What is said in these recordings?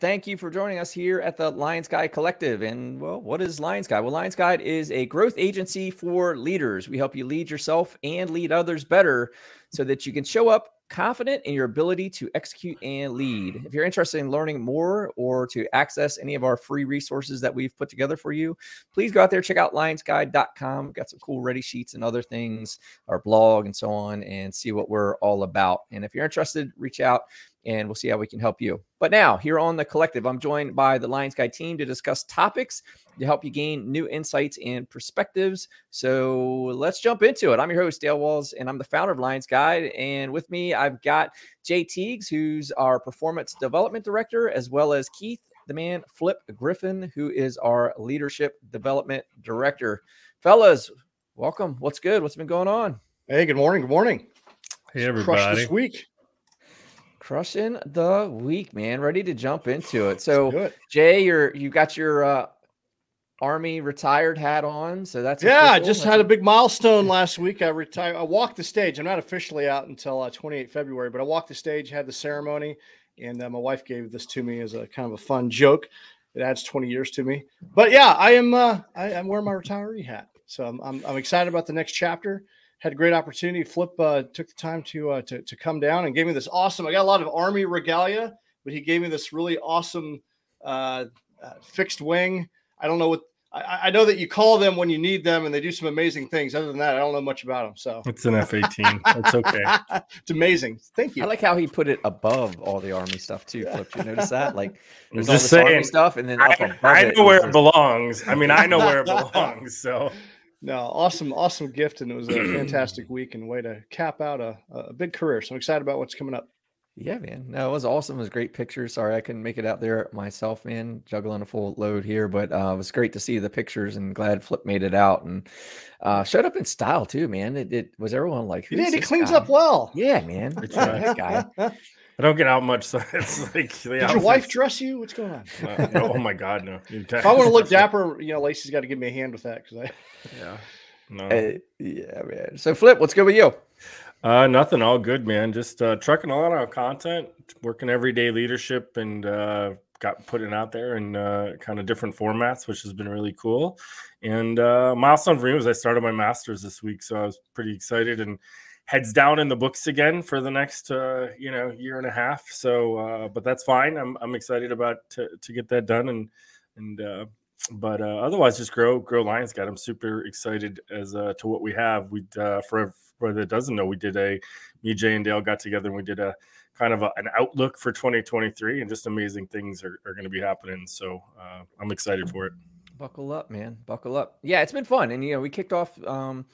thank you for joining us here at the Lions Guide Collective. And well, what is Lions Guide? Well, Lions Guide is a growth agency for leaders. We help you lead yourself and lead others better so that you can show up confident in your ability to execute and lead. If you're interested in learning more or to access any of our free resources that we've put together for you, please go out there, check out lionsguide.com. We've got some cool ready sheets and other things, our blog and so on, and see what we're all about. And if you're interested, reach out and we'll see how we can help you. But now, here on the collective, I'm joined by the Lions Guide team to discuss topics to help you gain new insights and perspectives. So let's jump into it. I'm your host, Dale Walls, and I'm the founder of Lions Guide. And with me, I've got Jay Teagues, who's our performance development director, as well as Keith, the man, Flip Griffin, who is our leadership development director. Fellas, welcome. What's good? What's been going on? Hey, good morning. Good morning. Hey, everybody. Crush this week. Crushing the week, man. Ready to jump into it. So, Jay, you're you got your uh, army retired hat on, so that's yeah. I just that's had a big milestone last week. I retired. I walked the stage. I'm not officially out until uh, 28 February, but I walked the stage, had the ceremony, and uh, my wife gave this to me as a kind of a fun joke. It adds 20 years to me. But yeah, I am. Uh, I, am wearing my retiree hat, so I'm, I'm I'm excited about the next chapter had a great opportunity. Flip uh, took the time to, uh, to to come down and gave me this awesome. I got a lot of Army regalia, but he gave me this really awesome uh, uh fixed wing. I don't know what I, I, know that you call them when you need them, and they do some amazing things. Other than that, I don't know much about them. So it's an F eighteen. It's okay. it's amazing. Thank you. I like how he put it above all the army stuff too. Flip, you notice that? Like there's Just all this saying, army stuff, and then I, I know where it belongs. I mean, I know where it belongs. So no, awesome, awesome gift, and it was a fantastic week and way to cap out a, a big career. So I'm excited about what's coming up. Yeah, man. No, it was awesome. It was great pictures. Sorry I couldn't make it out there myself, man. Juggling a full load here, but uh, it was great to see the pictures and glad Flip made it out and uh, showed up in style too, man. It, it was everyone like, he did. He cleans guy? up well. Yeah, man. that guy. I don't get out much, so it's like. Did outfits. your wife dress you? What's going on? Uh, no, oh my god, no! if I want to look dapper, you know, Lacey's got to give me a hand with that because I. Yeah. No. Uh, yeah, man. So, Flip, what's good with you? Uh, nothing. All good, man. Just uh, trucking a lot of content, working everyday leadership, and uh, got putting out there in uh, kind of different formats, which has been really cool. And uh, milestone for me was I started my master's this week, so I was pretty excited and heads down in the books again for the next uh, you know year and a half. So, uh, but that's fine. I'm I'm excited about to, to get that done and and uh, but uh, otherwise, just grow grow Lions Guide. I'm super excited as uh, to what we have. We uh, for for that doesn't know, we did a me Jay and Dale got together and we did a kind of a, an outlook for 2023, and just amazing things are, are going to be happening. So uh, I'm excited for it. Buckle up, man. Buckle up. Yeah, it's been fun, and you know we kicked off. Um,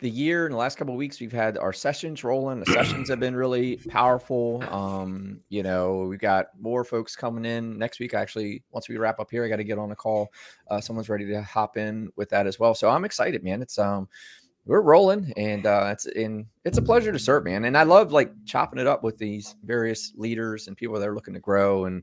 the year in the last couple of weeks we've had our sessions rolling. The sessions have been really powerful. Um you know we've got more folks coming in. Next week actually once we wrap up here i got to get on a call. Uh, someone's ready to hop in with that as well. So i'm excited man. It's um we're rolling and uh it's in it's a pleasure to serve man and i love like chopping it up with these various leaders and people that are looking to grow and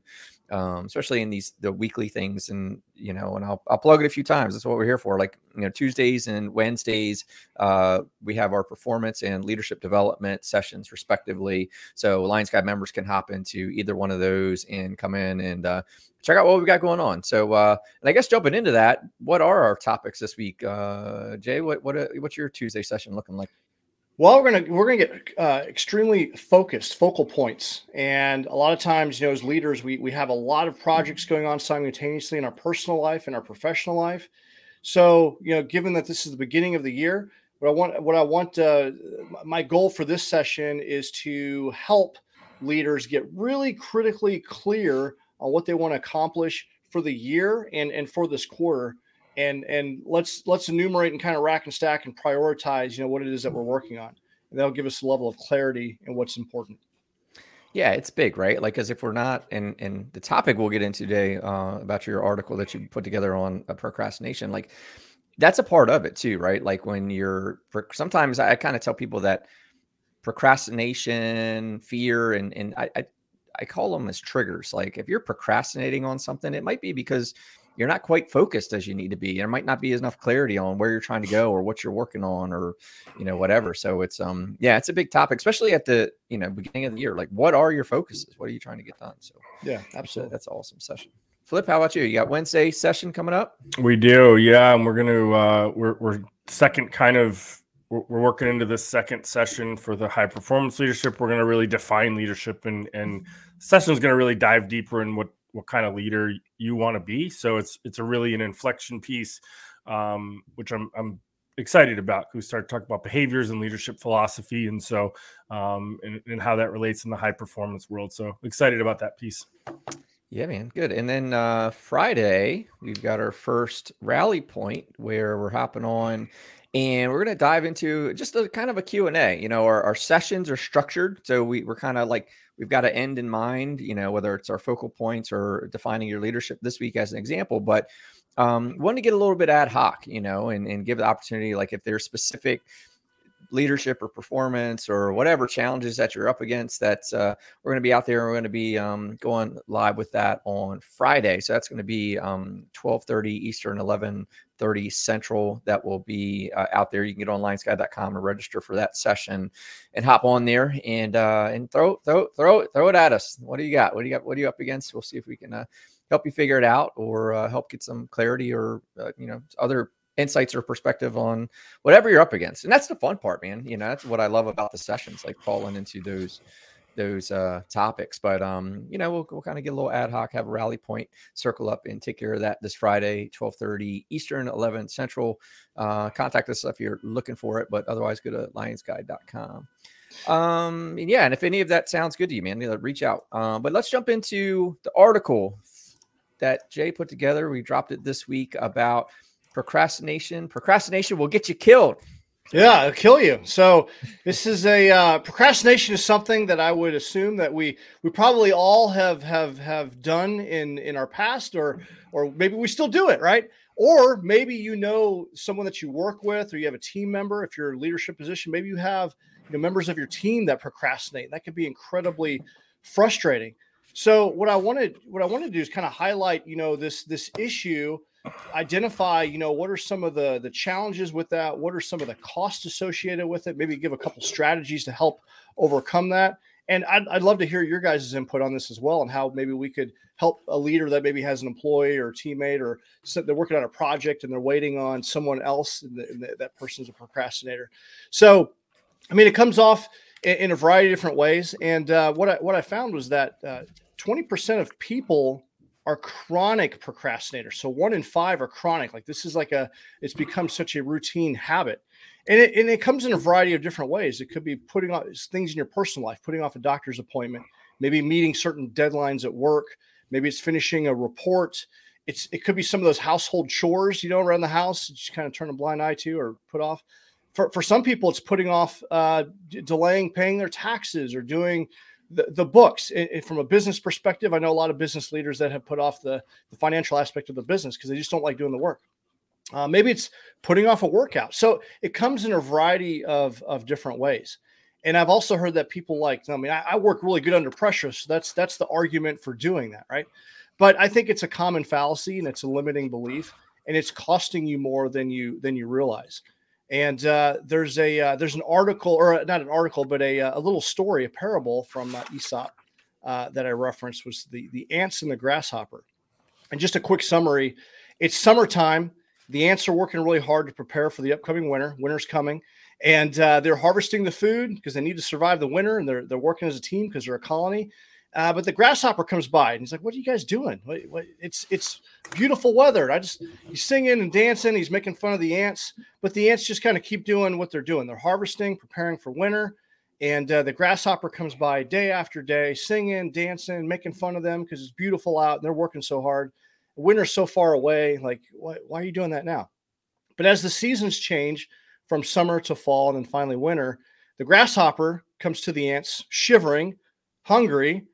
um, especially in these the weekly things. And you know, and I'll I'll plug it a few times. That's what we're here for. Like you know, Tuesdays and Wednesdays, uh, we have our performance and leadership development sessions respectively. So Lions Guide members can hop into either one of those and come in and uh, check out what we got going on. So, uh, and I guess jumping into that, what are our topics this week? Uh, Jay, what what uh, what's your Tuesday session looking like? Well, we're gonna we're gonna get uh, extremely focused, focal points, and a lot of times, you know, as leaders, we we have a lot of projects going on simultaneously in our personal life and our professional life. So, you know, given that this is the beginning of the year, what I want what I want uh, my goal for this session is to help leaders get really critically clear on what they want to accomplish for the year and and for this quarter and and let's let's enumerate and kind of rack and stack and prioritize you know what it is that we're working on. And that'll give us a level of clarity in what's important. Yeah it's big right? Like as if we're not and and the topic we'll get into today uh, about your article that you put together on uh, procrastination like that's a part of it too right? Like when you're sometimes i kind of tell people that procrastination fear and and I, I i call them as triggers. Like if you're procrastinating on something it might be because you're not quite focused as you need to be. There might not be enough clarity on where you're trying to go or what you're working on or you know whatever. So it's um yeah, it's a big topic, especially at the you know beginning of the year. Like, what are your focuses? What are you trying to get done? So yeah, absolutely, that's, that's awesome session. Flip, how about you? You got Wednesday session coming up? We do, yeah, and we're gonna uh, we're we're second kind of we're, we're working into this second session for the high performance leadership. We're gonna really define leadership, and and session is gonna really dive deeper in what what kind of leader you want to be. So it's it's a really an inflection piece, um, which I'm I'm excited about. We started talking about behaviors and leadership philosophy, and so um, and, and how that relates in the high performance world. So excited about that piece. Yeah, man, good. And then uh, Friday we've got our first rally point where we're hopping on and we're going to dive into just a kind of a q&a you know our, our sessions are structured so we, we're kind of like we've got an end in mind you know whether it's our focal points or defining your leadership this week as an example but um, want to get a little bit ad hoc you know and, and give the opportunity like if there's specific leadership or performance or whatever challenges that you're up against that uh, we're going to be out there we're going to be um, going live with that on friday so that's going to be um, 12.30 eastern 11.30 central that will be uh, out there you can get on lionsguide.com and register for that session and hop on there and uh, and throw throw throw throw it at us what do you got what do you got what are you up against we'll see if we can uh, help you figure it out or uh, help get some clarity or uh, you know other insights or perspective on whatever you're up against. And that's the fun part, man. You know, that's what I love about the sessions, like falling into those those uh topics. But um, you know, we'll, we'll kind of get a little ad hoc, have a rally point, circle up and take care of that this Friday, 1230 Eastern, 11 Central. Uh contact us if you're looking for it, but otherwise go to lionsguide.com. Um, yeah, and if any of that sounds good to you, man, reach out. Um, but let's jump into the article that Jay put together. We dropped it this week about procrastination. Procrastination will get you killed. Yeah, it'll kill you. So this is a uh, procrastination is something that I would assume that we we probably all have have have done in in our past, or or maybe we still do it, right? Or maybe you know someone that you work with, or you have a team member. If you're a leadership position, maybe you have you know, members of your team that procrastinate. That could be incredibly frustrating. So what I wanted what I wanted to do is kind of highlight, you know, this this issue identify you know what are some of the the challenges with that? What are some of the costs associated with it? Maybe give a couple strategies to help overcome that. And I'd, I'd love to hear your guys' input on this as well and how maybe we could help a leader that maybe has an employee or teammate or they're working on a project and they're waiting on someone else and, the, and the, that person's a procrastinator. So i mean it comes off in, in a variety of different ways. And uh, what i what i found was that uh, 20% of people are chronic procrastinators. So one in five are chronic. Like this is like a, it's become such a routine habit. And it, and it comes in a variety of different ways. It could be putting off things in your personal life, putting off a doctor's appointment, maybe meeting certain deadlines at work. Maybe it's finishing a report. It's, it could be some of those household chores, you know, around the house, just kind of turn a blind eye to or put off. For, for some people, it's putting off, uh, delaying paying their taxes or doing the, the books it, it, from a business perspective i know a lot of business leaders that have put off the, the financial aspect of the business because they just don't like doing the work. Uh, maybe it's putting off a workout. So it comes in a variety of, of different ways. And i've also heard that people like i mean I, I work really good under pressure so that's that's the argument for doing that right? But i think it's a common fallacy and it's a limiting belief and it's costing you more than you than you realize and uh, there's a uh, there's an article or not an article, but a, uh, a little story, a parable from uh, Aesop uh, that I referenced was the the ants and the grasshopper. And just a quick summary: it's summertime. The ants are working really hard to prepare for the upcoming winter. Winter's coming, and uh, they're harvesting the food because they need to survive the winter, and they're they're working as a team because they're a colony. Uh, but the grasshopper comes by and he's like, "What are you guys doing? What, what, it's it's beautiful weather." I just he's singing and dancing. He's making fun of the ants, but the ants just kind of keep doing what they're doing. They're harvesting, preparing for winter, and uh, the grasshopper comes by day after day, singing, dancing, making fun of them because it's beautiful out and they're working so hard. Winter's so far away. Like, why, why are you doing that now? But as the seasons change from summer to fall and then finally winter, the grasshopper comes to the ants, shivering, hungry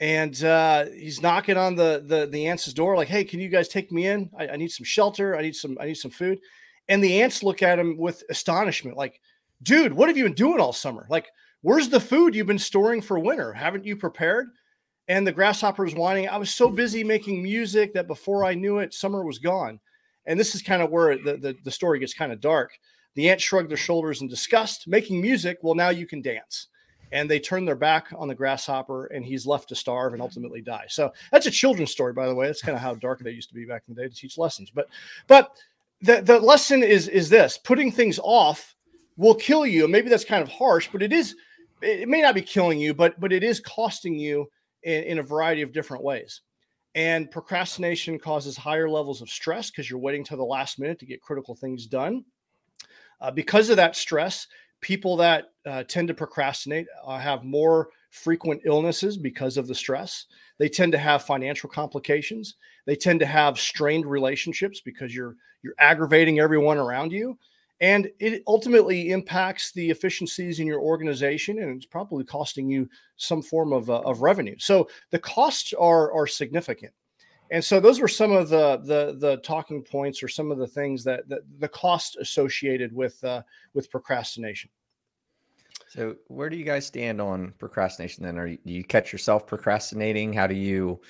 and uh, he's knocking on the the the ants' door, like, "Hey, can you guys take me in? I, I, need some shelter. I need some I need some food." And the ants look at him with astonishment, like, "Dude, what have you been doing all summer? Like, where's the food you've been storing for winter? Haven't you prepared?" And the grasshopper is whining. I was so busy making music that before I knew it, summer was gone. And this is kind of where the, the, the story gets kind of dark. The ants shrugged their shoulders in disgust, making music. Well, now you can dance. And they turn their back on the grasshopper, and he's left to starve and ultimately die. So that's a children's story, by the way. That's kind of how dark they used to be back in the day to teach lessons. But, but the, the lesson is is this: putting things off will kill you. And maybe that's kind of harsh, but it is. It may not be killing you, but but it is costing you in, in a variety of different ways. And procrastination causes higher levels of stress because you're waiting till the last minute to get critical things done. Uh, because of that stress, people that uh, tend to procrastinate uh, have more frequent illnesses because of the stress. They tend to have financial complications. They tend to have strained relationships because you're you're aggravating everyone around you and it ultimately impacts the efficiencies in your organization and it's probably costing you some form of, uh, of revenue so the costs are are significant and so those were some of the the the talking points or some of the things that, that the cost associated with uh, with procrastination. So where do you guys stand on procrastination then? Are you, do you catch yourself procrastinating? How do you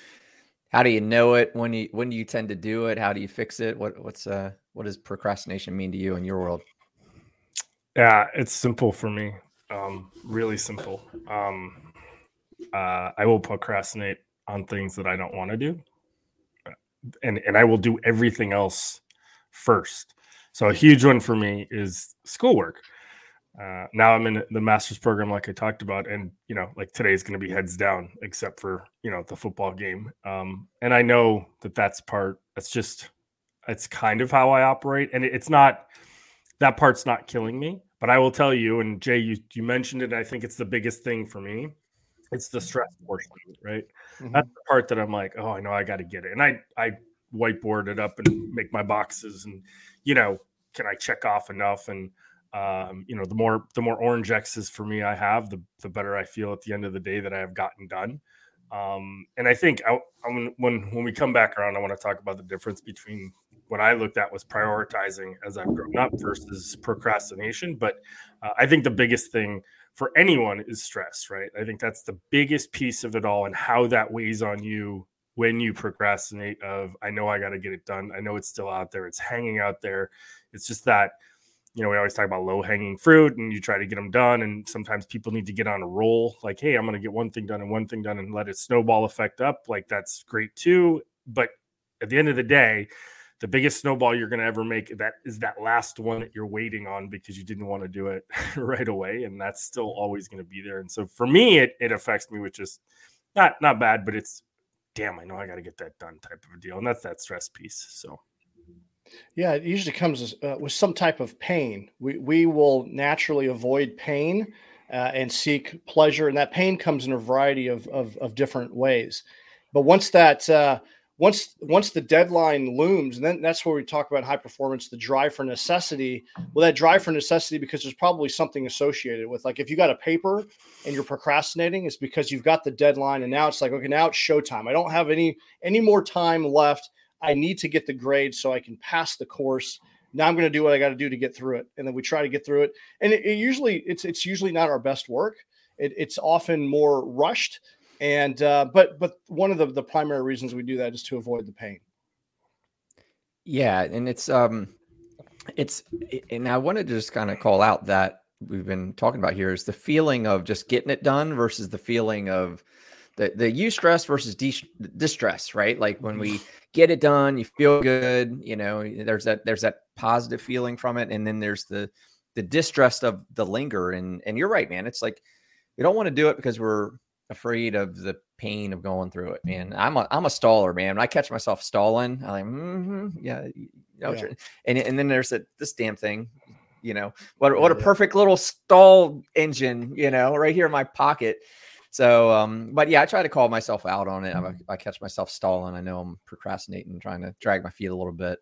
how do you know it? When you when do you tend to do it? How do you fix it? What what's uh what does procrastination mean to you in your world? Yeah it's simple for me. Um really simple. Um uh i will procrastinate on things that i don't want to do and and i will do everything else first so a huge one for me is schoolwork uh, now I'm in the master's program, like I talked about, and you know, like today's going to be heads down, except for you know the football game. Um, and I know that that's part. That's just, it's kind of how I operate, and it, it's not that part's not killing me. But I will tell you, and Jay, you you mentioned it. I think it's the biggest thing for me. It's the stress portion, right? Mm-hmm. That's the part that I'm like, oh, I know I got to get it, and I I whiteboard it up and make my boxes, and you know, can I check off enough and um, you know, the more the more orange X's for me I have, the the better I feel at the end of the day that I have gotten done. Um, and I think I, I, when when we come back around, I want to talk about the difference between what I looked at was prioritizing as I've grown up versus procrastination. But uh, I think the biggest thing for anyone is stress, right? I think that's the biggest piece of it all, and how that weighs on you when you procrastinate. Of I know I got to get it done. I know it's still out there. It's hanging out there. It's just that you know, we always talk about low hanging fruit and you try to get them done. And sometimes people need to get on a roll like, hey, I'm going to get one thing done and one thing done and let it snowball effect up. Like, that's great too. But at the end of the day, the biggest snowball you're going to ever make that is that last one that you're waiting on because you didn't want to do it right away and that's still always going to be there and so for me it, it affects me with just not not bad but it's damn i know i got to get that done type of a deal and that's that stress piece so yeah, it usually comes uh, with some type of pain. We we will naturally avoid pain uh, and seek pleasure, and that pain comes in a variety of of, of different ways. But once that uh, once once the deadline looms, and then that's where we talk about high performance, the drive for necessity. Well, that drive for necessity because there's probably something associated with like if you got a paper and you're procrastinating, it's because you've got the deadline, and now it's like okay, now it's showtime. I don't have any any more time left I need to get the grade so I can pass the course. Now I'm going to do what I got to do to get through it, and then we try to get through it. And it, it usually it's it's usually not our best work. It, it's often more rushed, and uh, but but one of the the primary reasons we do that is to avoid the pain. Yeah, and it's um, it's and I wanted to just kind of call out that we've been talking about here is the feeling of just getting it done versus the feeling of the the stress versus de- distress, right? Like when we get it done, you feel good, you know, there's that there's that positive feeling from it, and then there's the the distress of the linger. And and you're right, man. It's like we don't want to do it because we're afraid of the pain of going through it, man. I'm a I'm a staller, man. When I catch myself stalling, I'm like, mm-hmm, yeah, you know, yeah. and and then there's that this damn thing, you know, what what a perfect little stall engine, you know, right here in my pocket. So, um, but yeah, I try to call myself out on it. I, mm-hmm. I, catch myself stalling. I know I'm procrastinating, trying to drag my feet a little bit.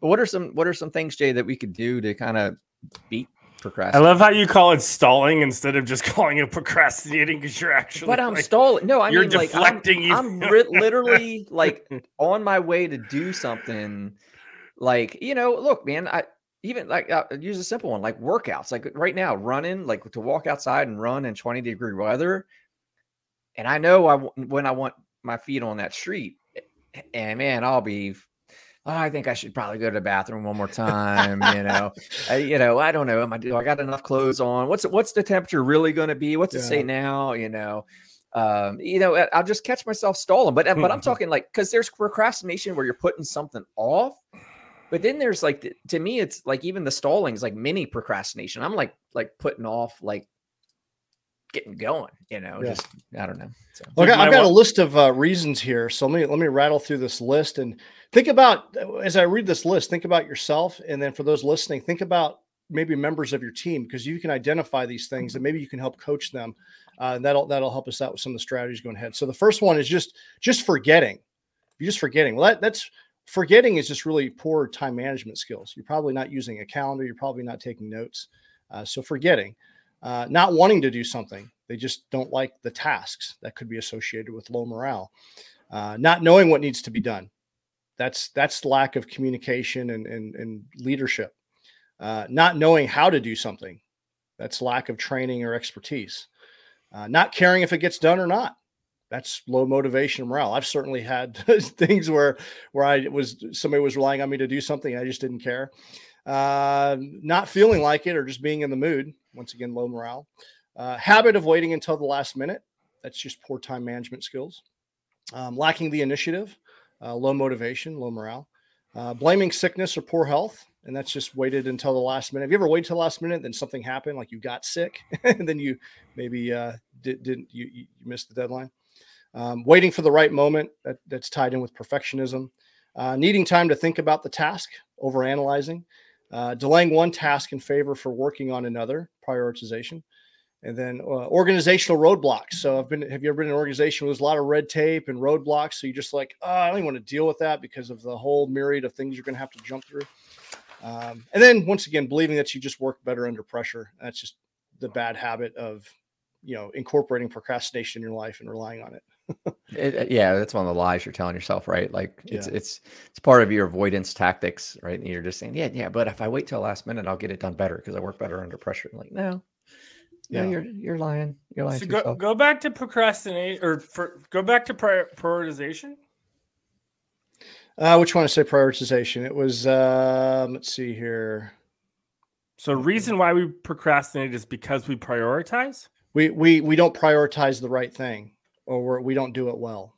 But what are some what are some things, Jay, that we could do to kind of beat procrastinating? I love how you call it stalling instead of just calling it procrastinating because you're actually. But I'm like, stalling. No, I you're mean, deflecting. Like, I'm, I'm ri- literally like on my way to do something. Like you know, look, man, I even like uh, use a simple one like workouts. Like right now, running, like to walk outside and run in 20 degree weather and I know I when I want my feet on that street, and man, I'll be. Oh, I think I should probably go to the bathroom one more time. you know, I, you know, I don't know. Am I do I got enough clothes on? What's what's the temperature really going to be? What's yeah. it say now? You know, um, you know, I'll just catch myself stalling. But but I'm talking like because there's procrastination where you're putting something off, but then there's like to me, it's like even the stalling is like mini procrastination. I'm like like putting off like getting going. You know, yeah. just I don't know. So, okay, I've got a list of uh, reasons here. So let me let me rattle through this list and think about as I read this list. Think about yourself, and then for those listening, think about maybe members of your team because you can identify these things and maybe you can help coach them. Uh, that'll that'll help us out with some of the strategies going ahead. So the first one is just just forgetting. You're just forgetting. Well, that, that's forgetting is just really poor time management skills. You're probably not using a calendar. You're probably not taking notes. Uh, so forgetting uh, not wanting to do something. They just don't like the tasks that could be associated with low morale. Uh, not knowing what needs to be done. That's that's lack of communication and, and, and leadership. Uh, not knowing how to do something. That's lack of training or expertise. Uh, not caring if it gets done or not. That's low motivation morale. I've certainly had things where where I was somebody was relying on me to do something I just didn't care. Uh, not feeling like it or just being in the mood once again, low morale. Uh, habit of waiting until the last minute. That's just poor time management skills. Um, lacking the initiative, uh, low motivation, low morale. Uh, blaming sickness or poor health. And that's just waited until the last minute. Have you ever waited till the last minute, then something happened, like you got sick, and then you maybe uh, did, didn't you, you missed the deadline? Um, waiting for the right moment. That, that's tied in with perfectionism. Uh, needing time to think about the task, over analyzing uh, delaying one task in favor for working on another prioritization and then uh, organizational roadblocks so i've been have you ever been in an organization where there's a lot of red tape and roadblocks so you're just like oh, i don't even want to deal with that because of the whole myriad of things you're going to have to jump through um, and then once again believing that you just work better under pressure that's just the bad habit of you know incorporating procrastination in your life and relying on it it, yeah, that's one of the lies you're telling yourself, right? Like it's yeah. it's it's part of your avoidance tactics, right? And you're just saying, yeah, yeah, but if I wait till last minute, I'll get it done better because I work better under pressure. I'm like, no, yeah, no, you're you're lying. You're lying. So go, go back to procrastinate or for, go back to prior, prioritization. Uh, which one to say prioritization? It was um, let's see here. So reason why we procrastinate is because we prioritize. We we we don't prioritize the right thing or we don't do it well.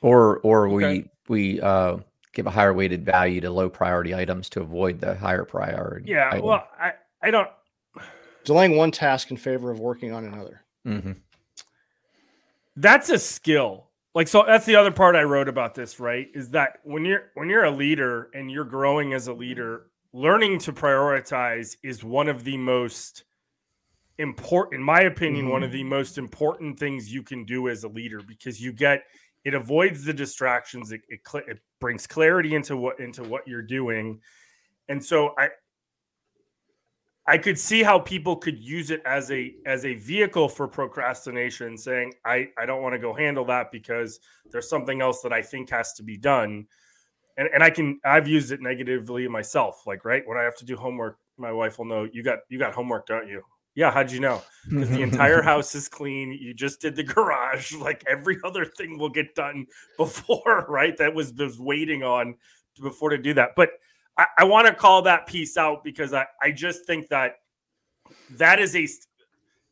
Or or okay. we we uh, give a higher weighted value to low priority items to avoid the higher priority. Yeah, item. well, I I don't delaying one task in favor of working on another. Mm-hmm. That's a skill. Like so, that's the other part I wrote about this. Right, is that when you're when you're a leader and you're growing as a leader, learning to prioritize is one of the most important, in my opinion, mm-hmm. one of mm-hmm. the most important things you can do as a leader because you get it avoids the distractions. It, it, it brings clarity into what into what you're doing, and so I I could see how people could use it as a as a vehicle for procrastination, saying I I don't want to go handle that because there's something else that I think has to be done. And, and I can I've used it negatively myself. Like right when I have to do homework, my wife will know you got you got homework, don't you? Yeah, how'd you know? Because the entire house is clean. You just did the garage. Like every other thing will get done before, right? That was was waiting on before to do that. But I, I want to call that piece out because I, I just think that that is a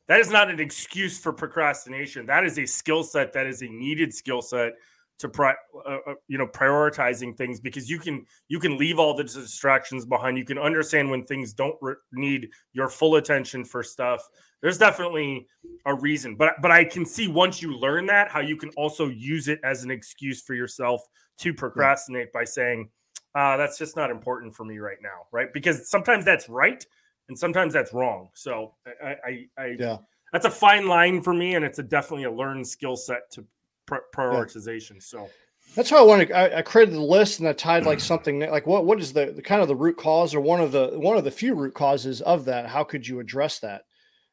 that is not an excuse for procrastination. That is a skill set that is a needed skill set to pri- uh, uh, you know prioritizing things because you can you can leave all the distractions behind. You can understand when things don't re- need your full attention for stuff. There's definitely a reason but but i can see once you learn that how you can also use it as an excuse for yourself to procrastinate by saying uh, that's just not important for me right now right because sometimes that's right and sometimes that's wrong so i i, I yeah that's a fine line for me and it's a definitely a learned skill set to prioritization. Yeah. So that's how I wanted. I, I, created the list and I tied like something like what what is the, the kind of the root cause or one of the one of the few root causes of that. How could you address that?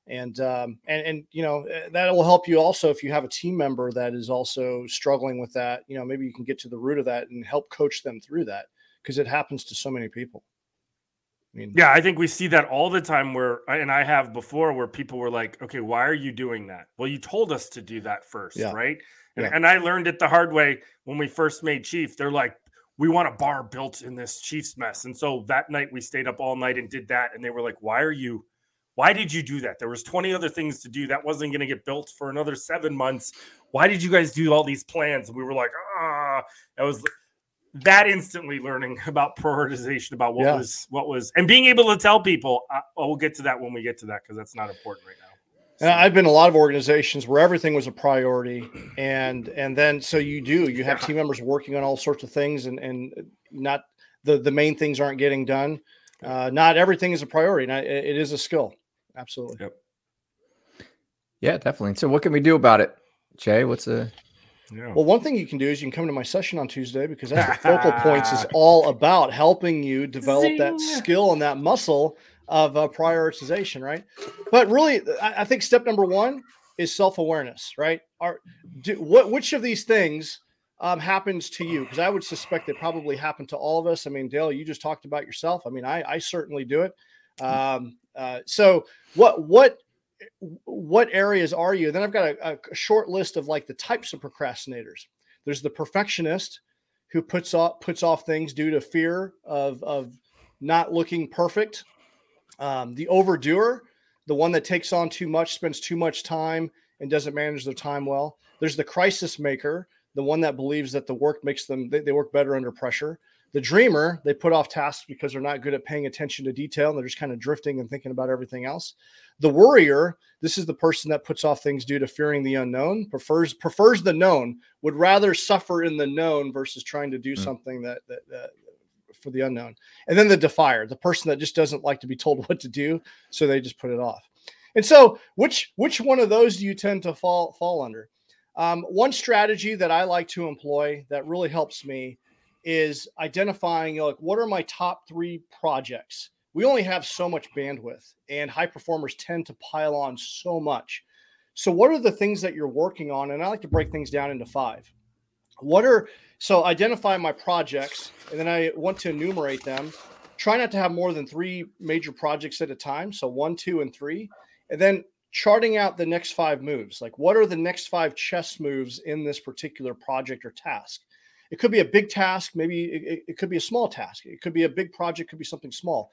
And um, and and you know eh, that will help you also if you have a team member that is also struggling with that. You know maybe you can get to the root of that and help coach them through that because it happens to so many people. I mean, yeah, I think we see that all the time where, and I have before where people were like, okay, why are you doing that? Well, you told us to do that first, yeah. right? And, yeah. and I learned it the hard way when we first made Chief. They're like, we want a bar built in this Chiefs mess. And so that night we stayed up all night and did that. And they were like, why are you, why did you do that? There was 20 other things to do. That wasn't going to get built for another seven months. Why did you guys do all these plans? And we were like, ah, that was that instantly learning about prioritization about what yeah. was what was and being able to tell people uh, oh, we'll get to that when we get to that because that's not important right now. So. and i've been in a lot of organizations where everything was a priority and and then so you do you have yeah. team members working on all sorts of things and and not the the main things aren't getting done. Uh, not everything is a priority and it is a skill. Absolutely. Yep. Yeah definitely. So what can we do about it jay? What's a yeah. Well, one thing you can do is you can come to my session on Tuesday because that's what Focal Points is all about helping you develop Zing. that skill and that muscle of uh, prioritization, right? But really, I, I think step number one is self awareness, right? Are do, what which of these things um, happens to you? Because I would suspect it probably happened to all of us. I mean, Dale, you just talked about yourself. I mean, I, I certainly do it. Um, uh, so, what what what areas are you? Then I've got a, a, short list of like the types of procrastinators. There's the perfectionist who puts off puts off things due to fear of of not looking perfect. Um, the overdoer, the one that takes on too much, spends too much time, and doesn't manage their time well. There's the crisis maker, the one that believes that the work makes them they, they work better under pressure. The dreamer, they put off tasks because they're not good at paying attention to detail and they're just kind of drifting and thinking about everything else. The worrier, this is the person that puts off things due to fearing the unknown, prefers prefers the known, would rather suffer in the known versus trying to do mm-hmm. something that, that, that for the unknown. And then the defier, the person that just doesn't like to be told what to do, so they just put it off. And so, which which one of those do you tend to fall fall under? Um, one strategy that I like to employ that really helps me is identifying like what are my top three projects? We only have so much bandwidth and high performers tend to pile on so much. So what are the things that you're working on? And i like to break things down into five. What are so identify my projects and then i want to enumerate them. Try not to have more than three major projects at a time so one two and three. And then charting out the next five moves. Like what are the next five chess moves in this particular project or task it could be a big task, maybe it, it, could be a small task. It could be a big project, could be something small.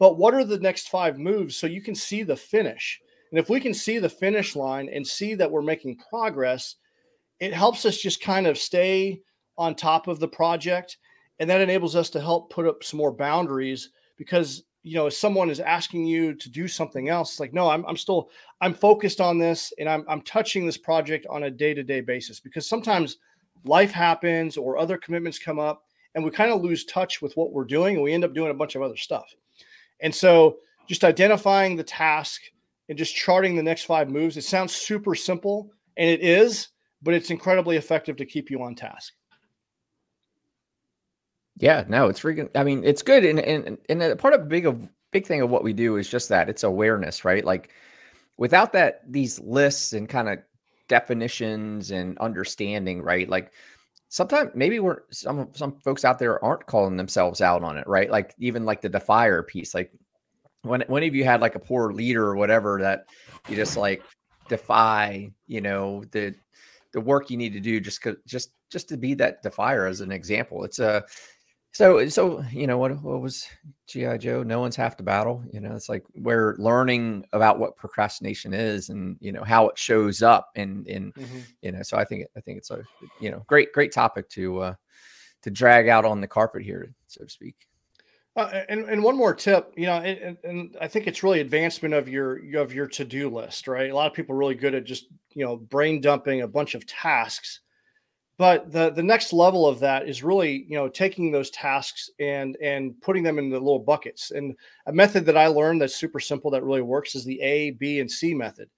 But what are the next five moves so you can see the finish? And if we can see the finish line and see that we're making progress, it helps us just kind of stay on top of the project. And that enables us to help put up some more boundaries because you know, if someone is asking you to do something else, like, no, I'm, I'm still, I'm focused on this and I'm, I'm touching this project on a day to day basis because sometimes life happens or other commitments come up and we kind of lose touch with what we're doing and we end up doing a bunch of other stuff. And so just identifying the task and just charting the next five moves, it sounds super simple and it is, but it's incredibly effective to keep you on task. Yeah, no, it's freaking. I mean, it's good, and and and part of big of big thing of what we do is just that it's awareness, right? Like without that, these lists and kind of definitions and understanding, right? Like sometimes maybe we're some some folks out there aren't calling themselves out on it, right? Like even like the defier piece. Like when when have you had like a poor leader or whatever that you just like defy, you know, the the work you need to do just just just to be that defier as an example. It's a so, so you know what? What was GI Joe? No one's half the battle. You know, it's like we're learning about what procrastination is, and you know how it shows up, and in mm-hmm. you know. So I think I think it's a you know great great topic to uh to drag out on the carpet here, so to speak. Uh, and, and one more tip, you know, and, and I think it's really advancement of your of your to do list, right? A lot of people are really good at just you know brain dumping a bunch of tasks but the the next level of that is really you know taking those tasks and and putting them in the little buckets. And a method that i learned that's super simple that really works is the a b and c method.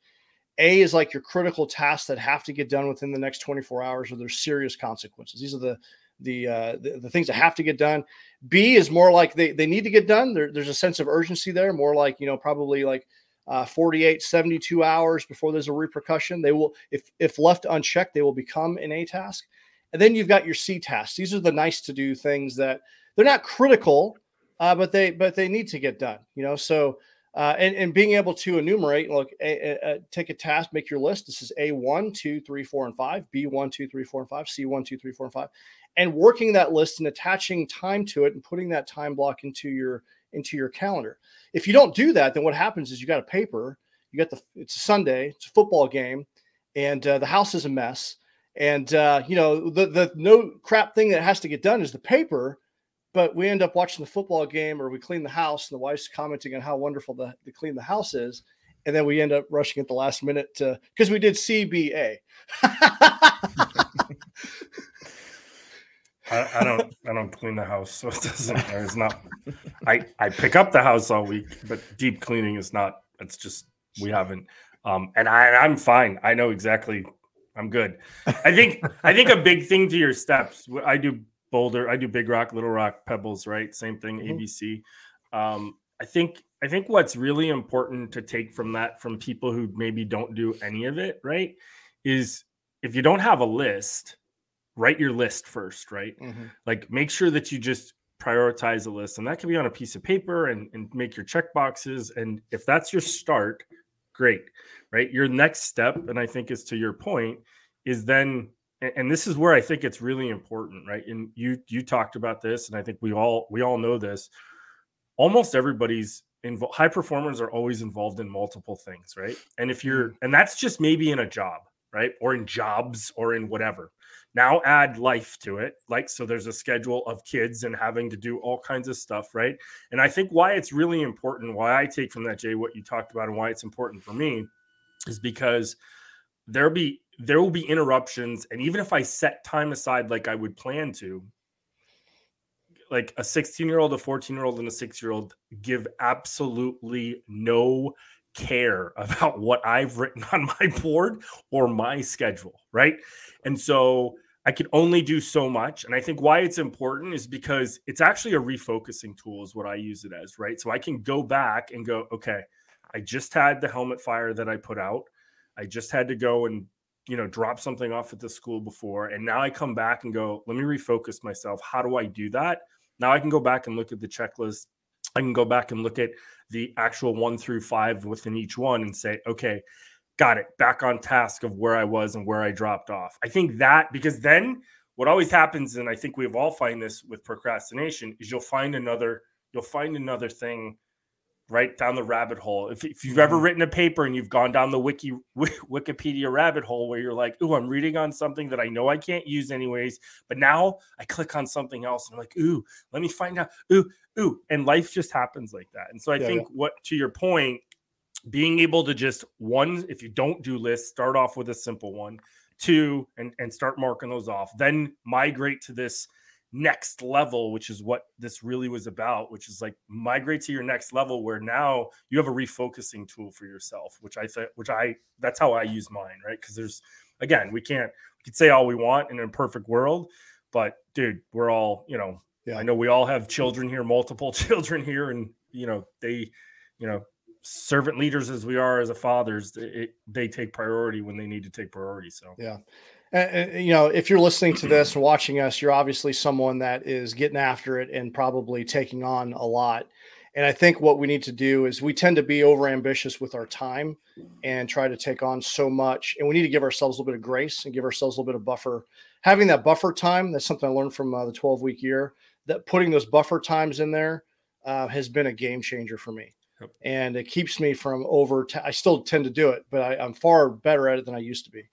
A is like your critical tasks that have to get done within the next 24 hours or there's serious consequences. These are the the, uh, the, the things that have to get done. B is more like they, they need to get done. There, there's a sense of urgency there more like you know probably like uh, 48 72 hours before there's a repercussion they will if if left unchecked they will become an a task and then you've got your c tasks these are the nice to do things that they're not critical uh, but they but they need to get done. You know, so uh, and and being able to enumerate, look, a, a, a, take a task, make your list. This is A one, two, three, four, and five. B one, two, three, four, and five. C one, two, three, four, and five. And working that list and attaching time to it and putting that time block into your into your calendar. If you don't do that, then what happens is you got a paper. You got the it's a Sunday, it's a football game, and uh, the house is a mess. And uh, you know the the no crap thing that has to get done is the paper but we end up watching the football game or we clean the house and the wife's commenting on how wonderful the, the clean the house is and then we end up rushing at the last minute because we did cba I, I, don't i don't clean the house so it doesn't it's not i i pick up the house all week but deep cleaning is not it's just we haven't um and i i'm fine i know exactly i'm good i think i think a big thing to your steps i do Boulder. I do Big Rock, Little Rock, Pebbles, right? Same thing, mm-hmm. ABC. Um, I think I think what's really important to take from that from people who maybe don't do any of it, right, is if you don't have a list, write your list first, right? Mm-hmm. Like make sure that you just prioritize a list, and that can be on a piece of paper and, and make your check boxes. And if that's your start, great, right? Your next step, and I think is to your point, is then and this is where I think it's really important, right? And you you talked about this, and I think we all we all know this. Almost everybody's involved. High performers are always involved in multiple things, right? And if you're, mm. and that's just maybe in a job, right, or in jobs, or in whatever. Now add life to it, like so. There's a schedule of kids and having to do all kinds of stuff, right? And I think why it's really important, why I take from that Jay what you talked about, and why it's important for me, is because there'll be there will be interruptions and even if i set time aside like i would plan to like a 16 year old a 14 year old and a 6 year old give absolutely no care about what i've written on my board or my schedule right? And so i can only do so much and i think why it's important is because it's actually a refocusing tool is what i use it as right? So i can go back and go okay i just had the helmet fire that i put out. I just had to go and you know drop something off at the school before and now i come back and go let me refocus myself. How do i do that now i can go back and look at the checklist i can go back and look at the actual one through five within each one and say okay got it back on task of where i was and where i dropped off. I think that because then what always happens and i think we've all find this with procrastination is you'll find another you'll find another thing right down the rabbit hole. If, if you've ever mm-hmm. written a paper and you've gone down the wiki Wikipedia rabbit hole where you're like, "Ooh, I'm reading on something that I know I can't use anyways," but now I click on something else and I'm like, "Ooh, let me find out." Ooh, ooh, and life just happens like that. And so I yeah, think yeah. what to your point, being able to just one, if you don't do lists, start off with a simple one. Two, and and start marking those off. Then migrate to this next level, which is what this really was about, which is like migrate to your next level where now you have a refocusing tool for yourself, which I think, which I, that's how I use mine, right? Because there's, again, we can't, we could say all we want in a perfect world, but dude, we're all, you know, yeah. I know we all have children here, multiple children here, and, you know, they, you know, servant leaders as we are as a fathers, it, they take priority when they need to take priority. So, yeah and, you know, if you're listening to this and watching us, you're obviously someone that is getting after it and probably taking on a lot. And I think what we need to do is we tend to be overambitious with our time and try to take on so much. And we need to give ourselves a little bit of grace and give ourselves a little bit of buffer. Having that buffer time, that's something I learned from uh, the 12 week year, that putting those buffer times in there uh, has been a game changer for me. Yep. And it keeps me from over. T- I still tend to do it, but I, I'm far better at it than I used to be.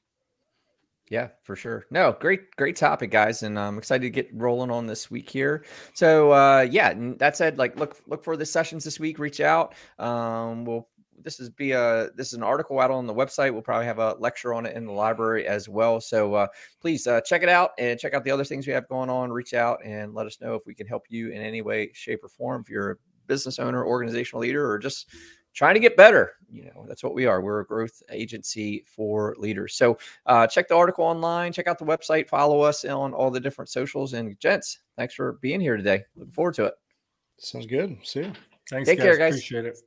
Yeah, for sure. No, great, great topic, guys, and I'm excited to get rolling on this week here. So, uh, yeah, that said, like, look, look for the sessions this week. Reach out. Um, we'll this is be a this is an article out on the website. We'll probably have a lecture on it in the library as well. So uh, please uh, check it out and check out the other things we have going on. Reach out and let us know if we can help you in any way, shape, or form. If you're a business owner, organizational leader, or just trying to get better. You know, that's what we are. We're a growth agency for leaders. So uh, check the article online, check out the website, follow us on all the different socials. And gents, thanks for being here today. Looking forward to it. Sounds good. See you. Thanks. Take guys. care, guys. Appreciate it.